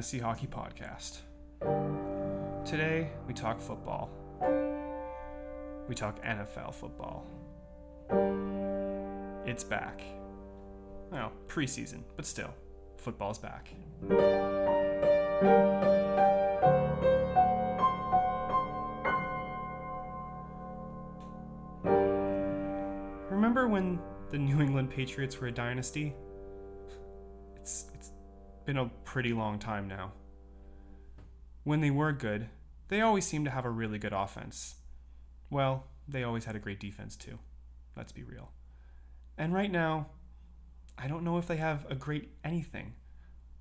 Dynasty Hockey Podcast. Today, we talk football. We talk NFL football. It's back. Well, preseason, but still, football's back. Remember when the New England Patriots were a dynasty? Been a pretty long time now. When they were good, they always seemed to have a really good offense. Well, they always had a great defense too. Let's be real. And right now, I don't know if they have a great anything,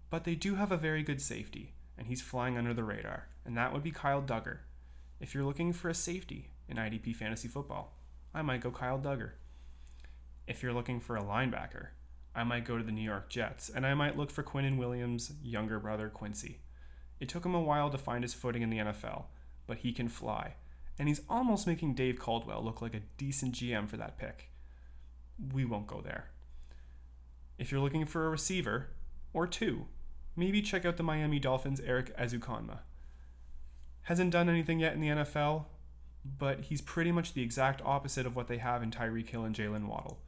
but they do have a very good safety, and he's flying under the radar, and that would be Kyle Dugger. If you're looking for a safety in IDP fantasy football, I might go Kyle Dugger. If you're looking for a linebacker, I might go to the New York Jets, and I might look for Quinnen Williams' younger brother Quincy. It took him a while to find his footing in the NFL, but he can fly, and he's almost making Dave Caldwell look like a decent GM for that pick. We won't go there. If you're looking for a receiver, or two, maybe check out the Miami Dolphins' Eric Ezukanma. Hasn't done anything yet in the NFL, but he's pretty much the exact opposite of what they have in Tyreek Hill and Jalen Waddle.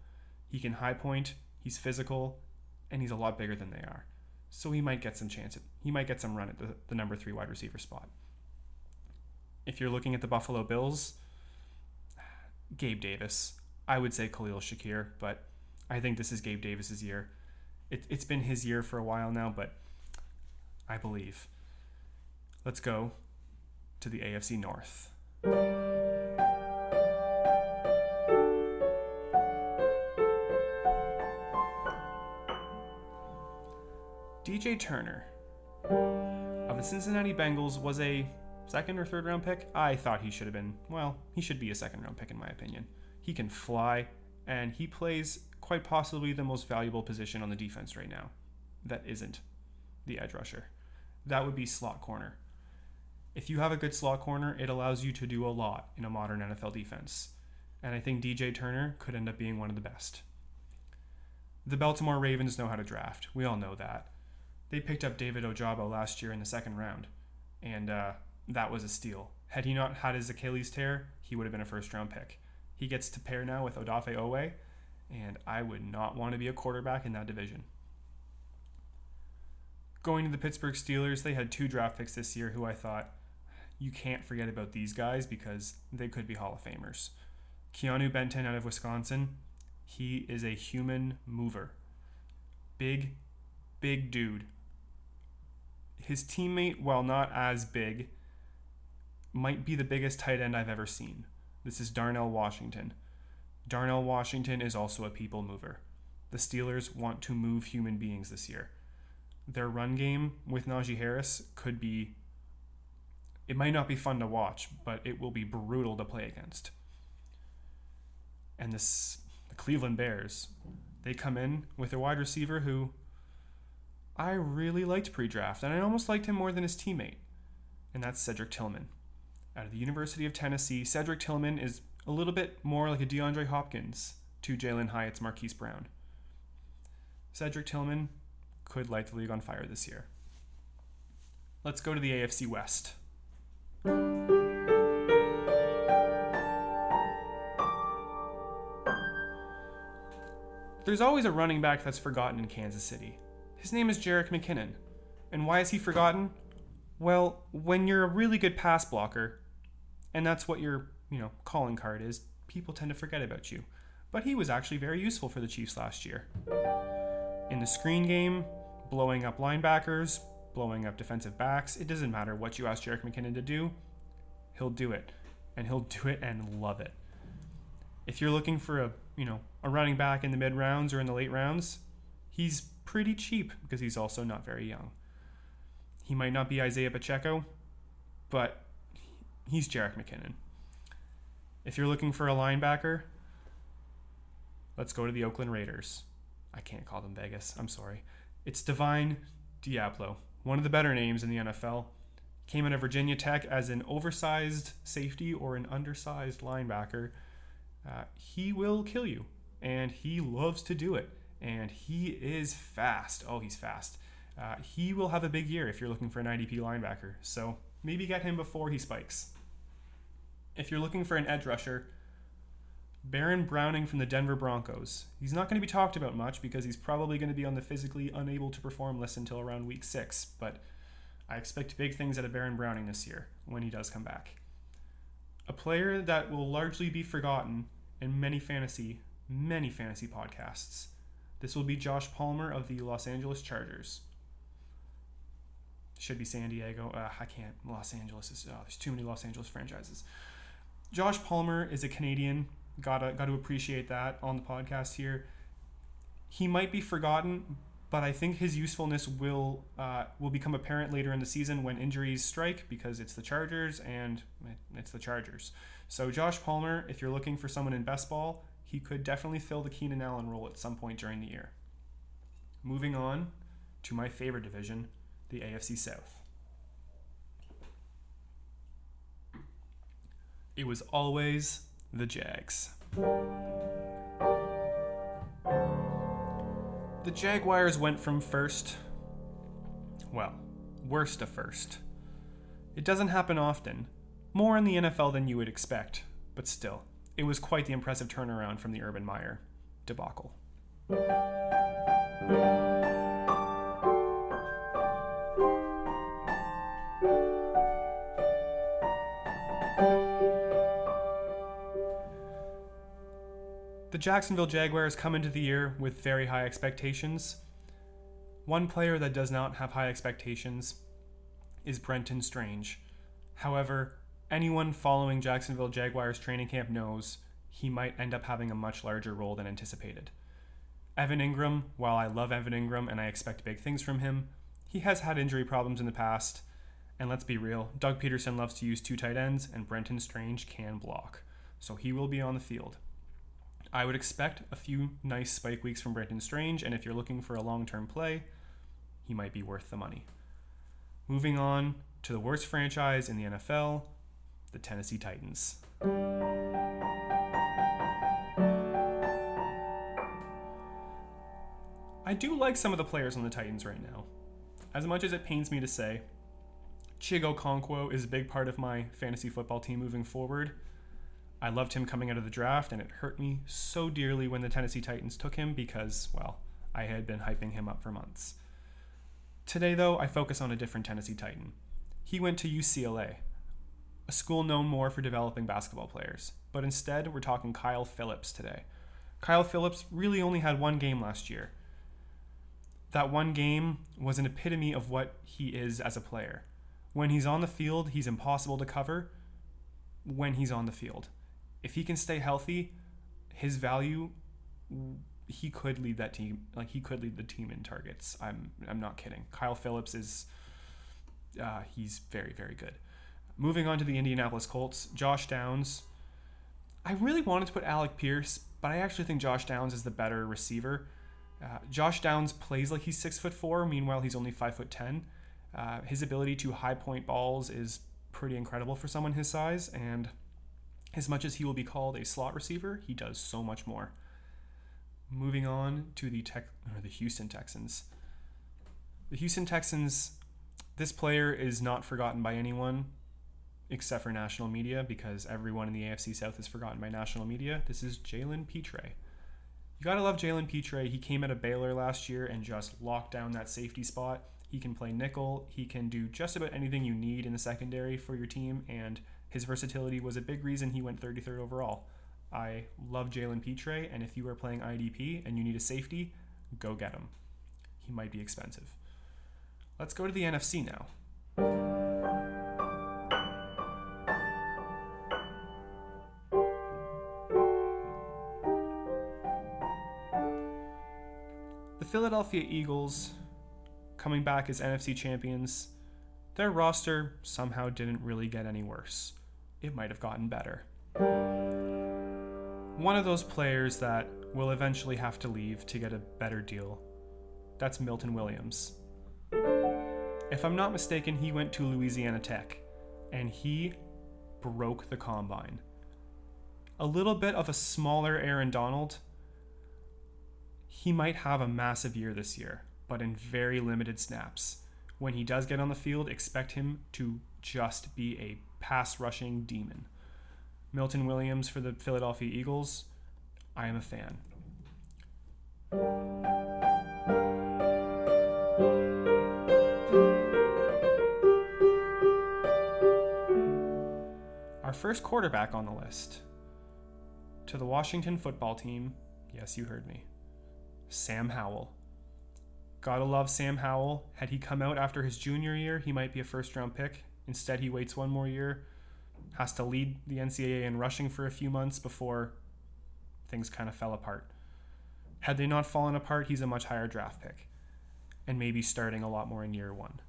He can high point, he's physical, and he's a lot bigger than they are. So he might get some chance. At, he might get some run at the, the number three wide receiver spot. If you're looking at the Buffalo Bills, Gabe Davis. I would say Khalil Shakir, but I think this is Gabe Davis's year. It, it's been his year for a while now, but I believe. Let's go to the AFC North. DJ Turner of the Cincinnati Bengals was a second or third round pick. I thought he should have been, well, he should be a second round pick in my opinion. He can fly, and he plays quite possibly the most valuable position on the defense right now. That isn't the edge rusher. That would be slot corner. If you have a good slot corner, it allows you to do a lot in a modern NFL defense. And I think DJ Turner could end up being one of the best. The Baltimore Ravens know how to draft. We all know that. They picked up David Ojabo last year in the second round, and uh, that was a steal. Had he not had his Achilles tear, he would have been a first round pick. He gets to pair now with Odafe Oweh, and I would not want to be a quarterback in that division. Going to the Pittsburgh Steelers, they had two draft picks this year who I thought you can't forget about these guys because they could be Hall of Famers. Keanu Benton out of Wisconsin, he is a human mover. Big, big dude. His teammate, while not as big, might be the biggest tight end I've ever seen. This is Darnell Washington. Darnell Washington is also a people mover. The Steelers want to move human beings this year. Their run game with Najee Harris could be. It might not be fun to watch, but it will be brutal to play against. And this, the Cleveland Bears, they come in with a wide receiver who I really liked pre draft, and I almost liked him more than his teammate, and that's Cedric Tillman. Out of the University of Tennessee, Cedric Tillman is a little bit more like a DeAndre Hopkins to Jalin Hyatt's Marquise Brown. Cedric Tillman could light the league on fire this year. Let's go to the AFC West. There's always a running back that's forgotten in Kansas City. His name is Jerick McKinnon. And why is he forgotten? Well, when you're a really good pass blocker, and that's what your, you know, calling card is, people tend to forget about you. But he was actually very useful for the Chiefs last year. In the screen game, blowing up linebackers, blowing up defensive backs, it doesn't matter what you ask Jerick McKinnon to do, he'll do it. And he'll do it and love it. If you're looking for a, you know, a running back in the mid rounds or in the late rounds, he's pretty cheap because he's also not very young. He might not be Isaiah Pacheco, but he's Jerick McKinnon. If you're looking for a linebacker, let's go to the Oakland Raiders. I can't call them Vegas. I'm sorry. It's Divine Deablo, one of the better names in the NFL. Came out of Virginia Tech as an oversized safety or an undersized linebacker. Uh, he will kill you, and he loves to do it. And he is fast. Oh, he's fast. Uh, he will have a big year if you're looking for an IDP linebacker. So maybe get him before he spikes. If you're looking for an edge rusher, Baron Browning from the Denver Broncos. He's not going to be talked about much because he's probably going to be on the physically unable to perform list until around week six, but I expect big things out of Baron Browning this year when he does come back. A player that will largely be forgotten in many fantasy, many fantasy podcasts. This will be Josh Palmer of the Los Angeles Chargers. Should be San Diego. Uh, I can't. Los Angeles is. Oh, there's too many Los Angeles franchises. Josh Palmer is a Canadian. Gotta got to appreciate that on the podcast here. He might be forgotten, but I think his usefulness will uh, will become apparent later in the season when injuries strike because it's the Chargers and it's the Chargers. So Josh Palmer, if you're looking for someone in best ball, he could definitely fill the Keenan Allen role at some point during the year. Moving on to my favorite division, the AFC South. It was always the Jags. The Jaguars went from first, well, worst to first. It doesn't happen often, more in the NFL than you would expect, but still, it was quite the impressive turnaround from the Urban Meyer debacle. The Jacksonville Jaguars come into the year with very high expectations. One player that does not have high expectations is Brenton Strange. However, anyone following Jacksonville Jaguars training camp knows he might end up having a much larger role than anticipated. Evan Engram, while I love Evan Engram and I expect big things from him, he has had injury problems in the past. And let's be real, Doug Pederson loves to use two tight ends, and Brenton Strange can block. So he will be on the field. I would expect a few nice spike weeks from Brenton Strange, and if you're looking for a long term play, he might be worth the money. Moving on to the worst franchise in the NFL, the Tennessee Titans. I do like some of the players on the Titans right now. As much as it pains me to say, Chigo Okonkwo is a big part of my fantasy football team moving forward. I loved him coming out of the draft, and it hurt me so dearly when the Tennessee Titans took him because, well, I had been hyping him up for months. Today, though, I focus on a different Tennessee Titan. He went to UCLA, a school known more for developing basketball players, but instead, we're talking Kyle Philips today. Kyle Philips really only had one game last year. That one game was an epitome of what he is as a player. When he's on the field, he's impossible to cover when he's on the field if he can stay healthy, his value he could lead that team like he could lead the team in targets. I'm I'm not kidding. Kyle Philips is uh, he's very very good. Moving on to the Indianapolis Colts, Josh Downs. I really wanted to put Alec Pierce, but I actually think Josh Downs is the better receiver. Uh, Josh Downs plays like he's six foot four. Meanwhile, he's only five foot ten. Uh, his ability to high point balls is pretty incredible for someone his size, and as much as he will be called a slot receiver, he does so much more. Moving on to the tech the Houston Texans. The Houston Texans, this player is not forgotten by anyone except for national media because everyone in the AFC South is forgotten by national media. This is Jalen Pitre. You gotta love Jalen Pitre. He came out of Baylor last year and just locked down that safety spot. He can play nickel. He can do just about anything you need in the secondary for your team, and his versatility was a big reason he went 33rd overall. I love Jalen Pitre, and if you are playing IDP and you need a safety, go get him. He might be expensive. Let's go to the NFC now. Philadelphia Eagles, coming back as NFC champions, their roster somehow didn't really get any worse it might have gotten better. One of those players that will eventually have to leave to get a better deal. That's Milton Williams. If I'm not mistaken, he went to Louisiana Tech and he broke the combine. A little bit of a smaller Aaron Donald. He might have a massive year this year, but in very limited snaps. When he does get on the field, expect him to just be a pass rushing demon. Milton Williams for the Philadelphia Eagles, I am a fan. Our first quarterback on the list to the Washington football team, yes, you heard me, Sam Howell. Gotta love Sam Howell. Had he come out after his junior year, he might be a first round pick. Instead, he waits one more year, has to lead the NCAA in rushing for a few months before things kind of fell apart. Had they not fallen apart, he's a much higher draft pick and maybe starting a lot more in year one.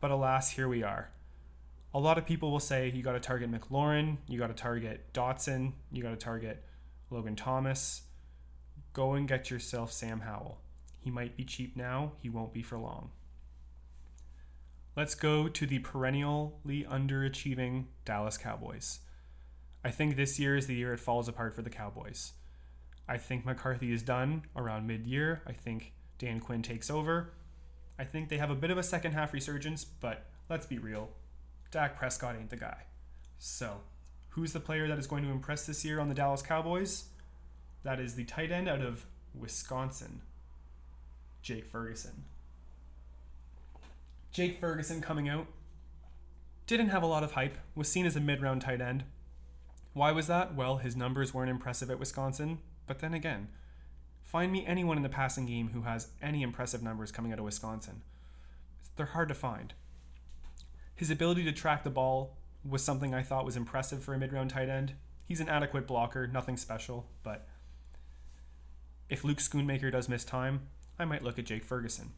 But alas, here we are. A lot of people will say you got to target McLaurin, you got to target Dotson, you got to target Logan Thomas. Go and get yourself Sam Howell. He might be cheap now, he won't be for long. Let's go to the perennially underachieving Dallas Cowboys. I think this year is the year it falls apart for the Cowboys. I think McCarthy is done around mid year. I think Dan Quinn takes over. I think they have a bit of a second half resurgence, but let's be real. Dak Prescott ain't the guy. So, who's the player that is going to impress this year on the Dallas Cowboys? That is the tight end out of Wisconsin, Jake Ferguson. Jake Ferguson coming out didn't have a lot of hype, was seen as a mid round tight end. Why was that? Well, his numbers weren't impressive at Wisconsin, but then again, find me anyone in the passing game who has any impressive numbers coming out of Wisconsin. They're hard to find. His ability to track the ball was something I thought was impressive for a mid round tight end. He's an adequate blocker, nothing special, but if Luke Schoonmaker does miss time, I might look at Jake Ferguson.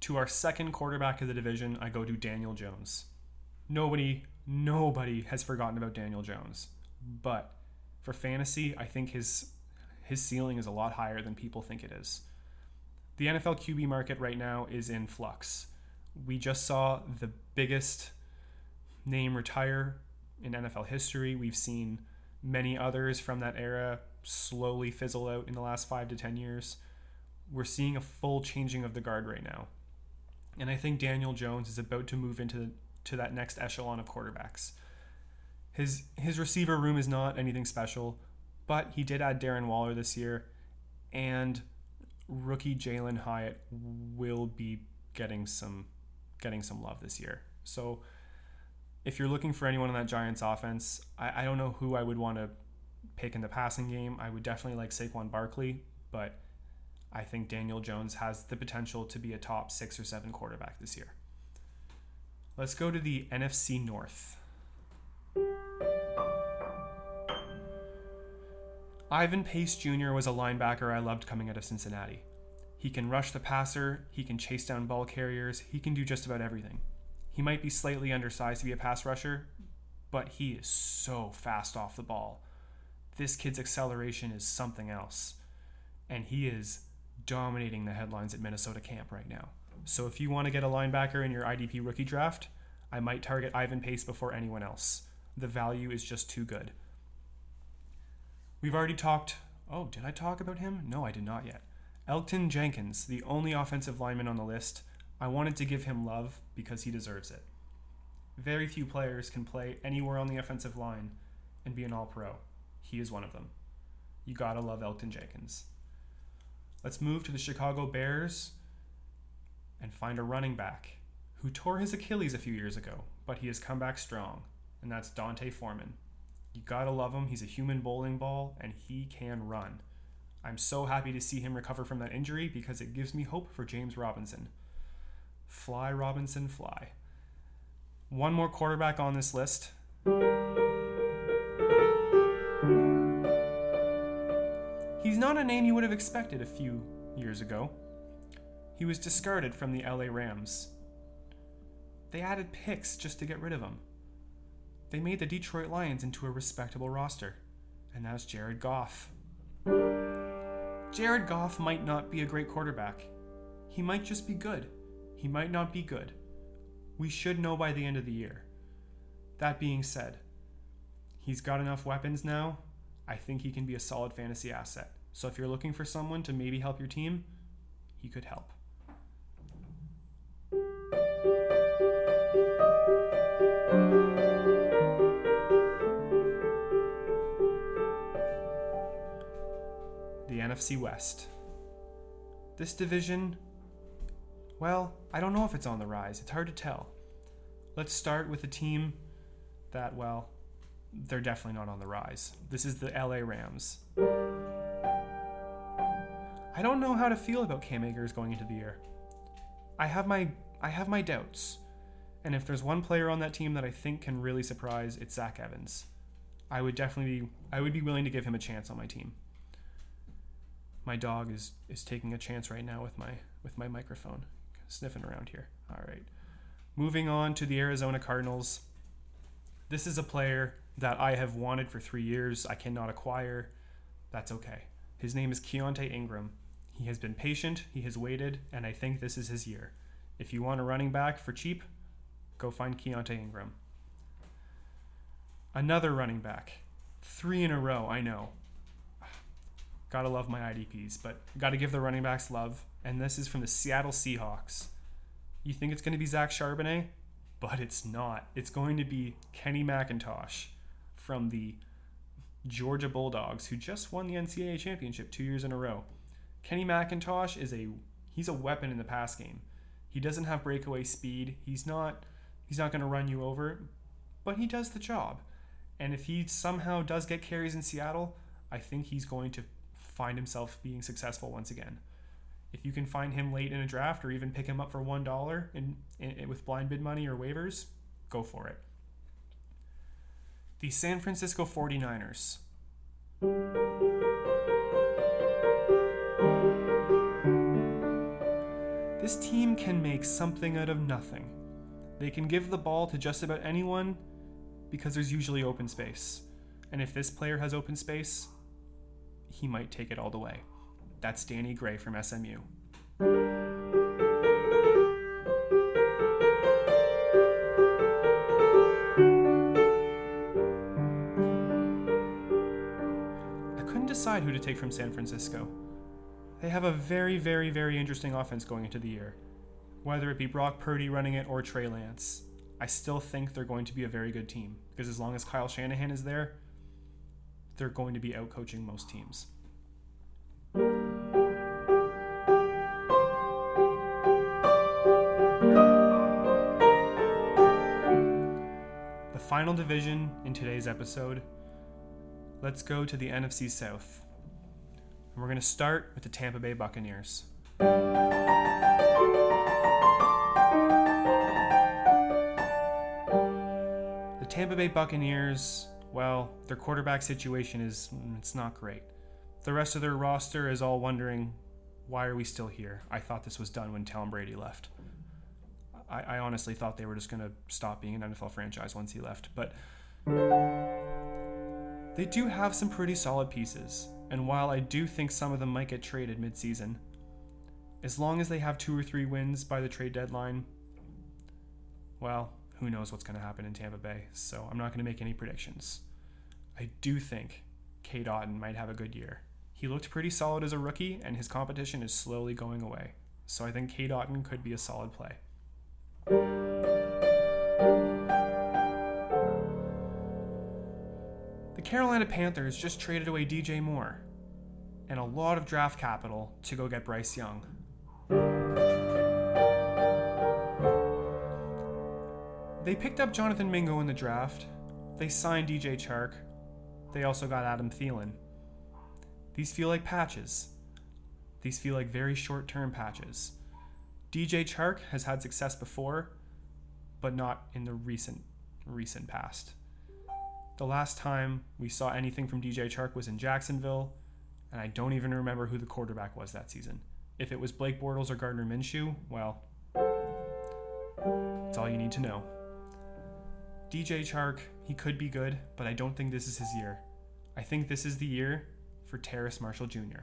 To our second quarterback of the division, I go to Daniel Jones. Nobody, nobody has forgotten about Daniel Jones. But for fantasy, I think his his ceiling is a lot higher than people think it is. The NFL QB market right now is in flux. We just saw the biggest name retire in NFL history. We've seen many others from that era slowly fizzle out in the last five to 10 years. We're seeing a full changing of the guard right now. And I think Daniel Jones is about to move into to that next echelon of quarterbacks. His his receiver room is not anything special, but he did add Darren Waller this year, and rookie Jalin Hyatt will be getting some getting some love this year. So if you're looking for anyone in that Giants offense, I, I don't know who I would want to pick in the passing game. I would definitely like Saquon Barkley, but I think Daniel Jones has the potential to be a top six or seven quarterback this year. Let's go to the NFC North. Ivan Pace Jr. was a linebacker I loved coming out of Cincinnati. He can rush the passer, he can chase down ball carriers, he can do just about everything. He might be slightly undersized to be a pass rusher, but he is so fast off the ball. This kid's acceleration is something else. And he is dominating the headlines at Minnesota camp right now. So if you want to get a linebacker in your IDP rookie draft, I might target Ivan Pace before anyone else. The value is just too good. We've already talked. Oh, did I talk about him? No, I did not yet. Elgton Jenkins, the only offensive lineman on the list. I wanted to give him love because he deserves it. Very few players can play anywhere on the offensive line and be an all pro. He is one of them. You gotta love Elgton Jenkins. Let's move to the Chicago Bears and find a running back who tore his Achilles a few years ago, but he has come back strong, and that's D'Onta Foreman. You gotta love him. He's a human bowling ball, and he can run. I'm so happy to see him recover from that injury because it gives me hope for James Robinson. Fly, Robinson, fly. One more quarterback on this list. Not a name you would have expected a few years ago. He was discarded from the LA Rams. They added picks just to get rid of him. They made the Detroit Lions into a respectable roster, and that's Jared Goff. Jared Goff might not be a great quarterback. He might just be good. He might not be good. We should know by the end of the year. That being said, he's got enough weapons now. I think he can be a solid fantasy asset. So if you're looking for someone to maybe help your team, he could help. The NFC West. This division, well, I don't know if it's on the rise. It's hard to tell. Let's start with a team that, well, they're definitely not on the rise. This is the LA Rams. I don't know how to feel about Cam Akers going into the year. I have my I have my doubts. And if there's one player on that team that I think can really surprise, it's Zach Evans. I would definitely be I would be willing to give him a chance on my team. My dog is is taking a chance right now with my with my microphone, sniffing around here. All right. Moving on to the Arizona Cardinals. This is a player that I have wanted for three years. I cannot acquire. That's okay. His name is Keaontay Ingram. He has been patient, he has waited, and I think this is his year. If you want a running back for cheap, go find Keaontay Ingram. Another running back. Three in a row, I know. Gotta love my IDPs, but gotta give the running backs love. And this is from the Seattle Seahawks. You think it's gonna be Zach Charbonnet? But it's not. It's going to be Kenny McIntosh from the Georgia Bulldogs, who just won the NCAA championship two years in a row. Kenny McIntosh is a he's a weapon in the pass game. He doesn't have breakaway speed. He's not he's not going to run you over, but he does the job. And if he somehow does get carries in Seattle, I think he's going to find himself being successful once again. If you can find him late in a draft or even pick him up for one dollar in, with blind bid money or waivers, go for it. The San Francisco 49ers. This team can make something out of nothing. They can give the ball to just about anyone because there's usually open space. And if this player has open space, he might take it all the way. That's Danny Gray from SMU. I couldn't decide who to take from San Francisco. They have a very, very, very interesting offense going into the year. Whether it be Brock Purdy running it or Trey Lance, I still think they're going to be a very good team because as long as Kyle Shanahan is there, they're going to be outcoaching most teams. The final division in today's episode. Let's go to the NFC South. And we're going to start with the Tampa Bay Buccaneers. The Tampa Bay Buccaneers, well, their quarterback situation is mm, it's not great. The rest of their roster is all wondering, why are we still here? I thought this was done when Tom Brady left. I, I honestly thought they were just going to stop being an NFL franchise once he left, but they do have some pretty solid pieces. And while I do think some of them might get traded midseason, as long as they have two or three wins by the trade deadline, well, who knows what's going to happen in Tampa Bay. So I'm not going to make any predictions. I do think Cade Otton might have a good year. He looked pretty solid as a rookie, and his competition is slowly going away. So I think Cade Otton could be a solid play. Carolina Panthers just traded away DJ Moore and a lot of draft capital to go get Bryce Young. They picked up Jonathan Mingo in the draft. They signed DJ Chark. They also got Adam Thielen. These feel like patches. These feel like very short term patches. DJ Chark has had success before, but not in the recent recent past. The last time we saw anything from DJ Chark was in Jacksonville, and I don't even remember who the quarterback was that season. If it was Blake Bortles or Gardner Minshew, well, that's all you need to know. DJ Chark, he could be good, but I don't think this is his year. I think this is the year for Terrace Marshall Jr.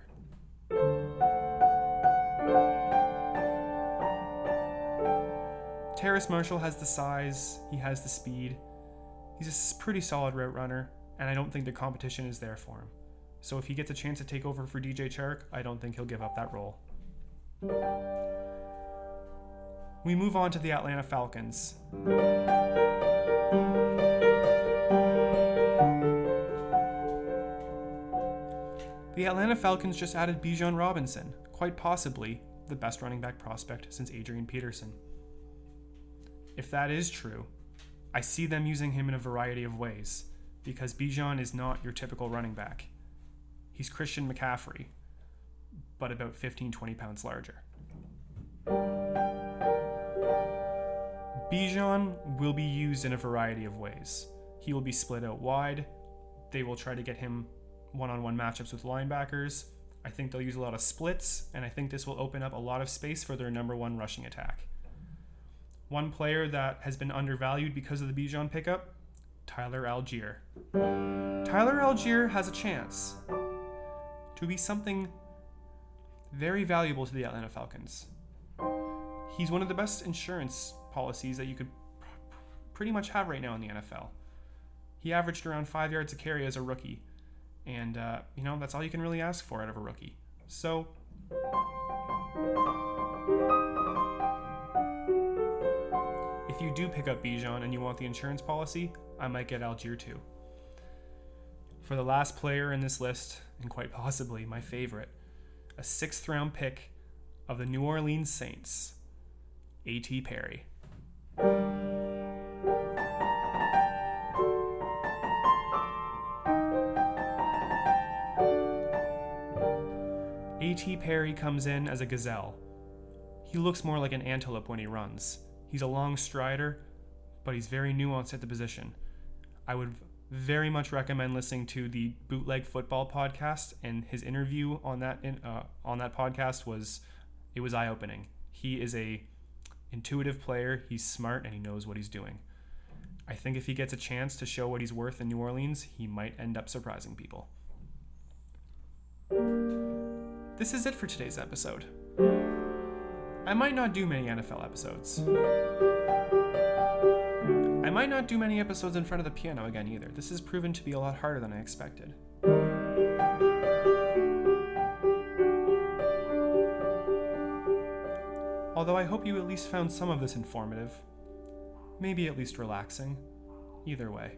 Terrace Marshall has the size, he has the speed. He's a pretty solid route runner, and I don't think the competition is there for him. So if he gets a chance to take over for DJ Chark, I don't think he'll give up that role. We move on to the Atlanta Falcons. The Atlanta Falcons just added Bijan Robinson, quite possibly the best running back prospect since Adrian Peterson. If that is true, I see them using him in a variety of ways, because Bijan is not your typical running back. He's Christian McCaffrey, but about 15 20 pounds larger. Bijan will be used in a variety of ways. He will be split out wide. They will try to get him one on one matchups with linebackers. I think they'll use a lot of splits, and I think this will open up a lot of space for their number one rushing attack. One player that has been undervalued because of the Bijan pickup Tyler Allgeier. Tyler Allgeier has a chance to be something very valuable to the Atlanta Falcons. He's one of the best insurance policies that you could pretty much have right now in the NFL. He averaged around five yards a carry as a rookie, and uh, you know that's all you can really ask for out of a rookie. So. If you do pick up Bijan and you want the insurance policy, I might get Allgeier too. For the last player in this list, and quite possibly my favorite, a sixth round pick of the New Orleans Saints, A.T. Perry. A.T. Perry comes in as a gazelle. He looks more like an antelope when he runs. He's a long strider, but he's very nuanced at the position. I would very much recommend listening to the Bootleg Football podcast, and his interview on that in, uh, on that podcast was it was eye opening. He is a intuitive player. He's smart and he knows what he's doing. I think if he gets a chance to show what he's worth in New Orleans, he might end up surprising people. This is it for today's episode. I might not do many NFL episodes. I might not do many episodes in front of the piano again either. This has proven to be a lot harder than I expected. Although I hope you at least found some of this informative. Maybe at least relaxing. Either way.